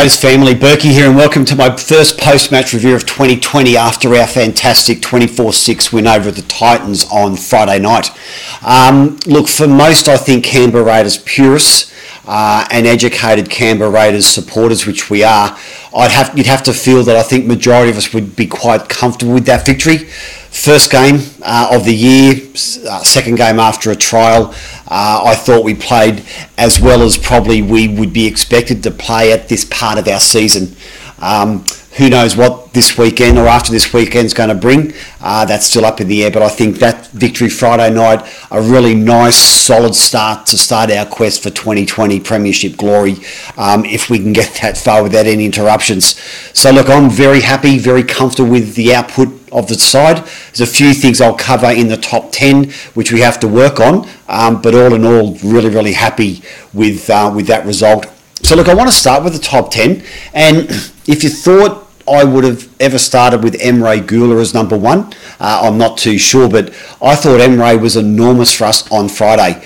Raiders family, Berkey here, and welcome to my first post-match review of 2020 after our fantastic 24-6 win over the Titans on Friday night. Um, look, for most, I think Canberra Raiders purists uh, and educated Canberra Raiders supporters, which we are, I'd have you'd have to feel that I think majority of us would be quite comfortable with that victory. First game uh, of the year, uh, second game after a trial. Uh, I thought we played as well as probably we would be expected to play at this part of our season. Um, who knows what this weekend or after this weekend is going to bring? Uh, that's still up in the air, but I think that victory Friday night, a really nice, solid start to start our quest for 2020 Premiership glory um, if we can get that far without any interruptions. So, look, I'm very happy, very comfortable with the output of the side. There's a few things I'll cover in the top 10 which we have to work on, um, but all in all, really, really happy with, uh, with that result. So, look, I want to start with the top 10, and if you thought I would have ever started with Emre Guler as number one. Uh, I'm not too sure, but I thought Emre was enormous for us on Friday.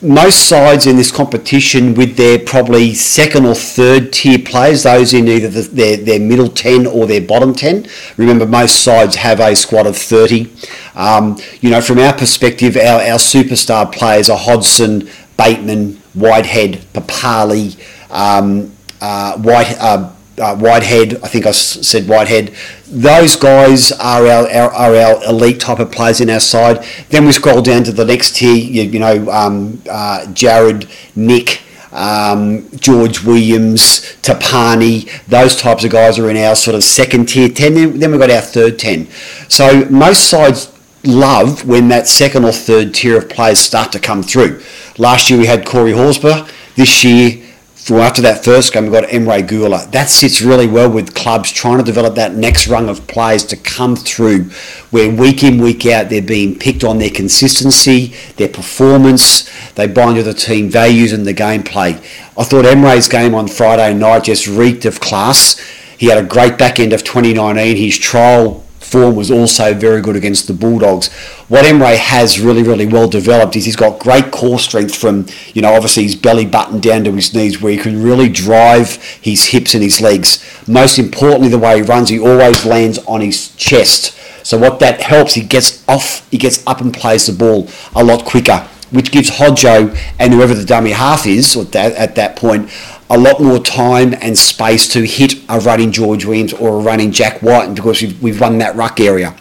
Most sides in this competition, with their probably second or third tier players, those in either the, their, their middle 10 or their bottom 10, remember most sides have a squad of 30. Um, you know, from our perspective, our, our superstar players are Hodgson, Bateman, Whitehead, Papalii, um, uh, White. Uh, uh, Whitehead, I think I said Whitehead. Those guys are our, our, are our elite type of players in our side. Then we scroll down to the next tier, you, you know, um, uh, Jarrod, Nick, um, George Williams, Tapine, those types of guys are in our sort of second tier 10. Then, then we've got our third 10. So most sides love when that second or third tier of players start to come through. Last year we had Corey Horsburgh. This year well, after that first game, we've got Emre Guler. That sits really well with clubs trying to develop that next rung of players to come through where week in, week out, they're being picked on their consistency, their performance, they buy into the team values and the gameplay. I thought Emre's game on Friday night just reeked of class. He had a great back end of 2019. His trial form was also very good against the Bulldogs. What Emre has really, really well developed is he's got great core strength from, you know, obviously his belly button down to his knees where he can really drive his hips and his legs. Most importantly, the way he runs, he always lands on his chest. So what that helps, he gets off, he gets up and plays the ball a lot quicker, which gives Hodgo and whoever the dummy half is at that point a lot more time and space to hit a running George Williams or a running Jack White because we've, we've won that ruck area.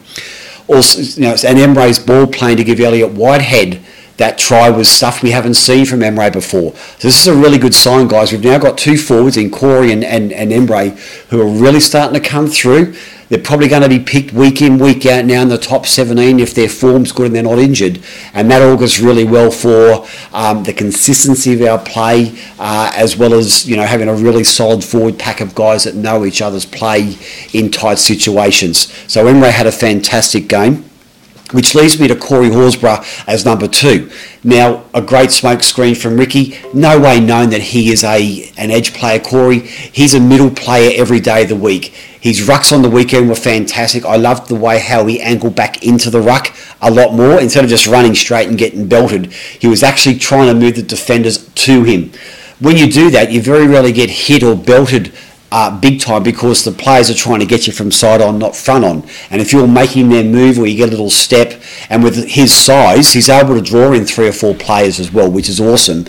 Also, you know, and Emre's ball playing to give Elliott Whitehead that try was stuff we haven't seen from Emre before. So this is a really good sign, guys. We've now got two forwards in Corey and, and, and Emre who are really starting to come through. They're probably going to be picked week in, week out now in the top 17 if their form's good and they're not injured. And that augurs really well for um, the consistency of our play, uh, as well as you know having a really solid forward pack of guys that know each other's play in tight situations. So Emre had a fantastic game which leads me to Corey Horsburgh as number two. Now, a great smoke screen from Ricky. No way known that he is a an edge player, Corey. He's a middle player every day of the week. His rucks on the weekend were fantastic. I loved the way how he angled back into the ruck a lot more. Instead of just running straight and getting belted, he was actually trying to move the defenders to him. When you do that, you very rarely get hit or belted uh, big time because the players are trying to get you from side on, not front on. And if you're making their move or you get a little step, and with his size, he's able to draw in three or four players as well, which is awesome.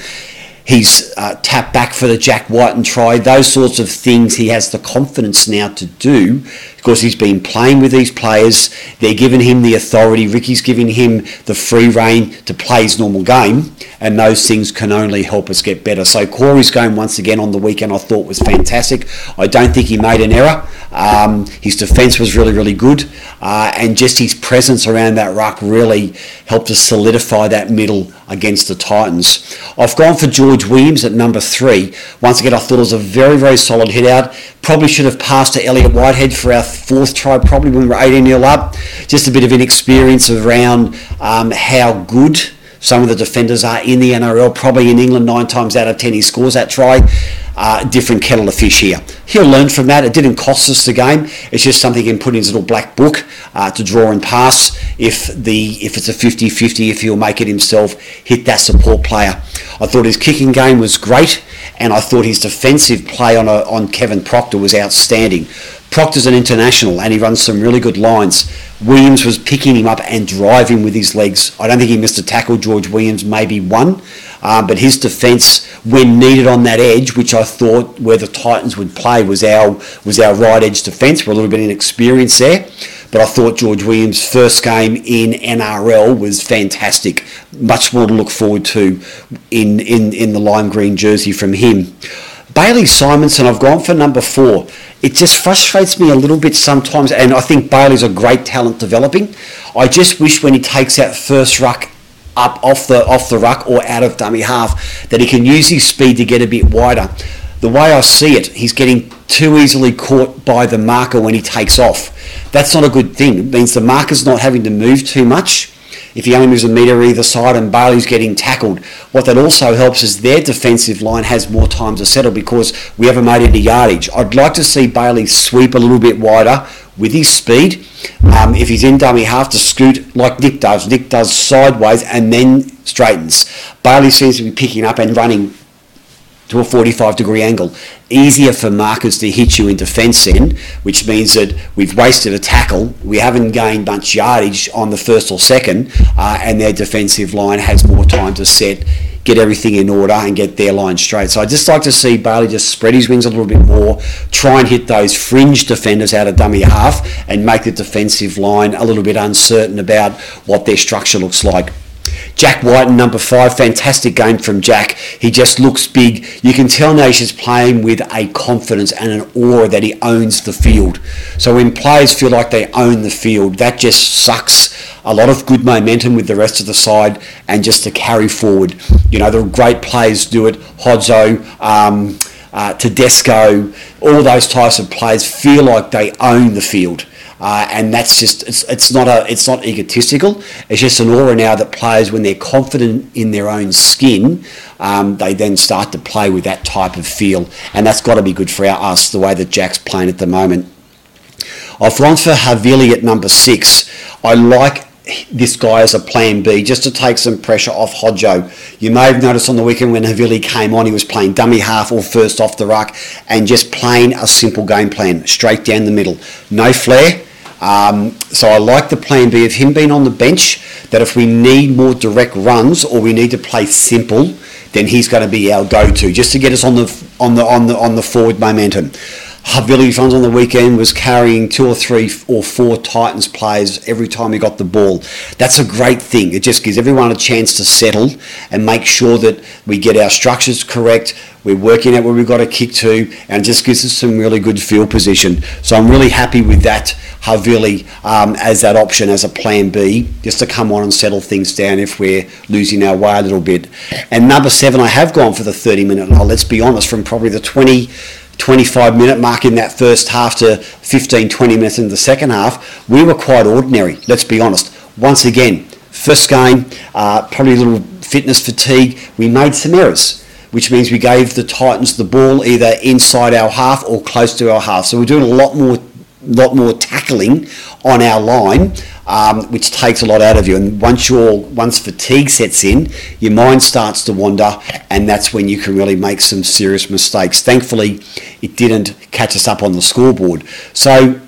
He's uh, tapped back for the Jack White and try those sorts of things. He has the confidence now to do because he's been playing with these players. They're giving him the authority. Ricky's giving him the free reign to play his normal game, and those things can only help us get better. So Corey's game once again on the weekend I thought was fantastic. I don't think he made an error. Um, his defence was really, really good, uh, and just his presence around that ruck really helped us solidify that middle against the Titans. I've gone for George Williams at number three. Once again, I thought it was a very, very solid hit out. Probably should have passed to Elliott Whitehead for our fourth try, probably when we were 18 0 up. Just a bit of inexperience around um, how good some of the defenders are in the NRL. Probably in England, nine times out of ten, he scores that try. Uh, different kettle of fish here. He'll learn from that. It didn't cost us the game. It's just something he can put in his little black book uh, to draw and pass. If the if it's a 50-50, if he'll make it himself, hit that support player. I thought his kicking game was great, and I thought his defensive play on a, on Kevin Proctor was outstanding. Proctor's an international and he runs some really good lines. Williams was picking him up and driving with his legs. I don't think he missed a tackle. George Williams maybe one, um, but his defence, when needed on that edge, which I thought where the Titans would play was our was our right edge defence. We're a little bit inexperienced there, but I thought George Williams' first game in NRL was fantastic. Much more to look forward to in in in the lime green jersey from him. Bailey Simonsson, I've gone for number four. It just frustrates me a little bit sometimes, and I think Bailey's a great talent developing. I just wish when he takes that first ruck up off the off the ruck or out of dummy half that he can use his speed to get a bit wider. The way I see it, he's getting too easily caught by the marker when he takes off. That's not a good thing. It means the marker's not having to move too much if he only moves a metre either side and Bailey's getting tackled. What that also helps is their defensive line has more time to settle because we haven't made any yardage. I'd like to see Bailey sweep a little bit wider with his speed. Um, if he's in dummy half to scoot like Nick does, Nick does sideways and then straightens. Bailey seems to be picking up and running to a 45 degree angle. Easier for markers to hit you in defence end, which means that we've wasted a tackle, we haven't gained much yardage on the first or second, uh, and their defensive line has more time to set, get everything in order, and get their line straight. So I'd just like to see Bailey just spread his wings a little bit more, try and hit those fringe defenders out of dummy half, and make the defensive line a little bit uncertain about what their structure looks like. Jack Wighton, number five, fantastic game from Jack. He just looks big. You can tell now he's playing with a confidence and an aura that he owns the field. So when players feel like they own the field, that just sucks a lot of good momentum with the rest of the side and just to carry forward. You know, the great players do it. Hodgo, um, uh, Tedesco, all those types of players feel like they own the field. Uh, and that's just it's, it's not a it's not egotistical. It's just an aura now that players, when they're confident in their own skin, um, they then start to play with that type of feel, and that's got to be good for our, us the way that Jack's playing at the moment. I've gone for Havili at number six. I like this guy as a plan B just to take some pressure off Hodgo. You may have noticed on the weekend when Havili came on, he was playing dummy half or first off the ruck and just playing a simple game plan straight down the middle. No flair, um, so I like the plan B of him being on the bench. That if we need more direct runs or we need to play simple, then he's going to be our go-to just to get us on the on the on the on the forward momentum. Havili runs on the weekend was carrying two or three or four Titans players every time he got the ball. That's a great thing. It just gives everyone a chance to settle and make sure that we get our structures correct. We're working out where we've got to kick to, and just gives us some really good field position. So I'm really happy with that Havili um, as that option as a plan B, just to come on and settle things down if we're losing our way a little bit. And number seven, I have gone for the 30 minute. Now, let's be honest, from probably the 20 25 minute mark in that first half to 15, 20 minutes in the second half, we were quite ordinary, let's be honest. Once again, first game, uh, probably a little fitness fatigue, we made some errors, which means we gave the Titans the ball either inside our half or close to our half. So we're doing a lot more lot more tackling on our line, um, which takes a lot out of you. And once your once fatigue sets in, your mind starts to wander, and that's when you can really make some serious mistakes. Thankfully, it didn't catch us up on the scoreboard. So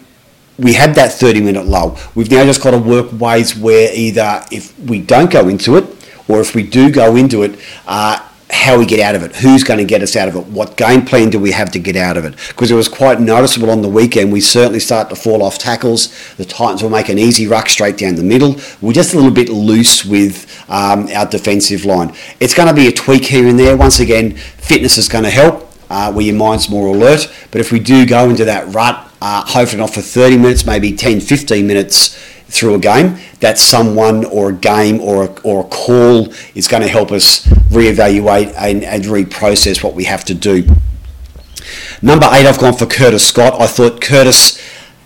we had that 30 minute lull. We've now just got to work ways where either if we don't go into it, or if we do go into it, uh, how we get out of it, who's going to get us out of it, what game plan do we have to get out of it. Because it was quite noticeable on the weekend. We certainly start to fall off tackles. The Titans will make an easy ruck straight down the middle. We're just a little bit loose with um, our defensive line. It's going to be a tweak here and there. Once again, fitness is going to help. Uh, where your mind's more alert. But if we do go into that rut, uh, hopefully not for 30 minutes, maybe 10, 15 minutes, through a game, that someone or a game or a, or a call is going to help us reevaluate and, and reprocess what we have to do. Number eight, I've gone for Curtis Scott. I thought Curtis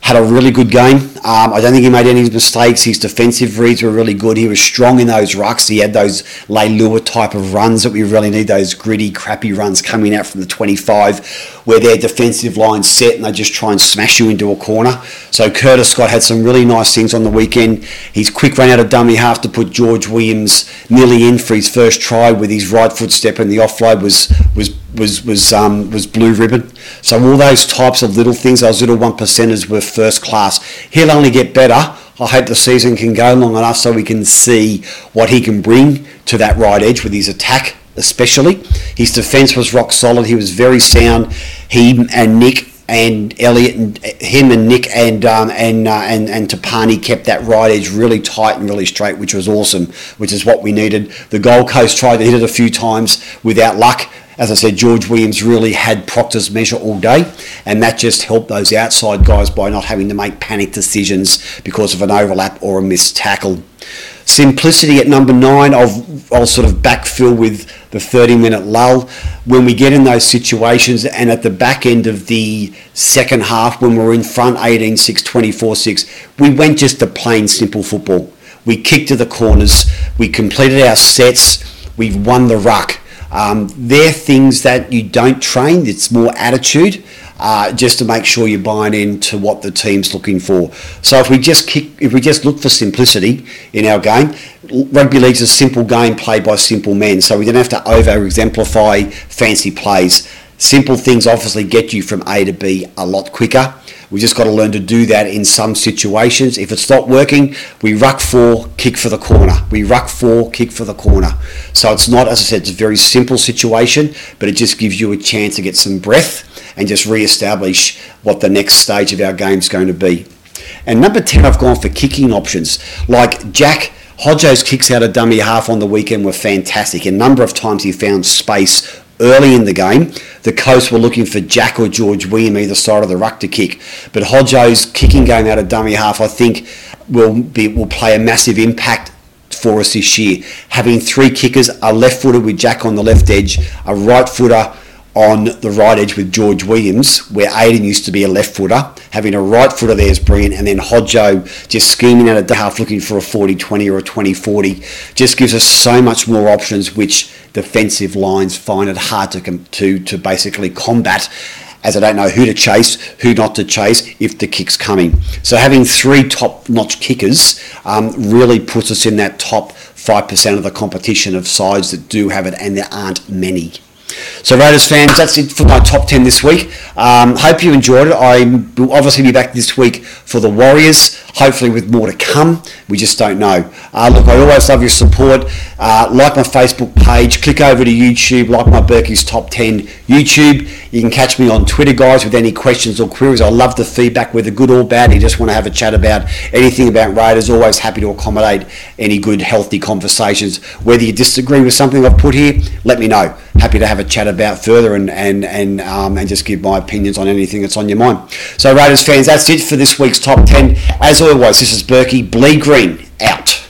had a really good game. Um, I don't think he made any mistakes. His defensive reads were really good. He was strong in those rucks. He had those Leilua type of runs that we really need, those gritty, crappy runs coming out from the 25 where their defensive line's set and they just try and smash you into a corner. So Curtis Scott had some really nice things on the weekend. His quick run out of dummy half to put George Williams nearly in for his first try with his right footstep, and the offload was was was was um, was blue ribbon. So all those types of little things, those little one percenters were first class. He'll only get better. I hope the season can go long enough so we can see what he can bring to that right edge with his attack, especially. His defence was rock solid. He was very sound. He and Nick and Elliot and him and Nick and um, and uh, and and Tapine kept that right edge really tight and really straight, which was awesome, which is what we needed. The Gold Coast tried to hit it a few times without luck. As I said, George Williams really had Proctor's measure all day, and that just helped those outside guys by not having to make panic decisions because of an overlap or a missed tackle. Simplicity at number nine, I'll, I'll sort of backfill with the 30 minute lull. When we get in those situations, and at the back end of the second half, when we're in front 18 6, 24 6, we went just to plain simple football. We kicked to the corners, we completed our sets, we've won the ruck. Um, they're things that you don't train, it's more attitude uh, just to make sure you're buying into what the team's looking for. So if we just kick, if we just look for simplicity in our game, rugby league's a simple game played by simple men. So we don't have to over exemplify fancy plays. Simple things obviously get you from A to B a lot quicker. We just got to learn to do that in some situations. If it's not working, we ruck four, kick for the corner. We ruck four, kick for the corner. So it's not, as I said, it's a very simple situation, but it just gives you a chance to get some breath and just re-establish what the next stage of our game is going to be. And number 10, I've gone for kicking options. Like Jack Hodgo's kicks out of dummy half on the weekend were fantastic. A number of times he found space early in the game. The Coast were looking for Jack or George William either side of the ruck to kick. But Hodgo's kicking game out of dummy half, I think, will be will play a massive impact for us this year. Having three kickers, a left footer with Jack on the left edge, a right footer on the right edge with George Williams, where Aidan used to be a left footer. Having a right footer there is brilliant, and then Hodgo just scheming out a half looking for a 40 20 or a 20 40 just gives us so much more options, which defensive lines find it hard to, to, to basically combat. As I don't know who to chase, who not to chase if the kick's coming. So having three top-notch kickers um, really puts us in that top five percent of the competition of sides that do have it, and there aren't many. So, Raiders fans, that's it for my top 10 this week. Um, hope you enjoyed it. I will obviously be back this week for the Warriors, hopefully with more to come. We just don't know. Uh, look, I always love your support. Uh, like my Facebook page, click over to YouTube, like my Berkey's Top 10 YouTube. You can catch me on Twitter, guys, with any questions or queries. I love the feedback, whether good or bad. You just want to have a chat about anything about Raiders. Always happy to accommodate any good, healthy conversations. Whether you disagree with something I've put here, let me know. Happy to have a chat about further and and and um, and just give my opinions on anything that's on your mind. So, Raiders fans, that's it for this week's top ten. As always, this is Berkey Bleed Green out.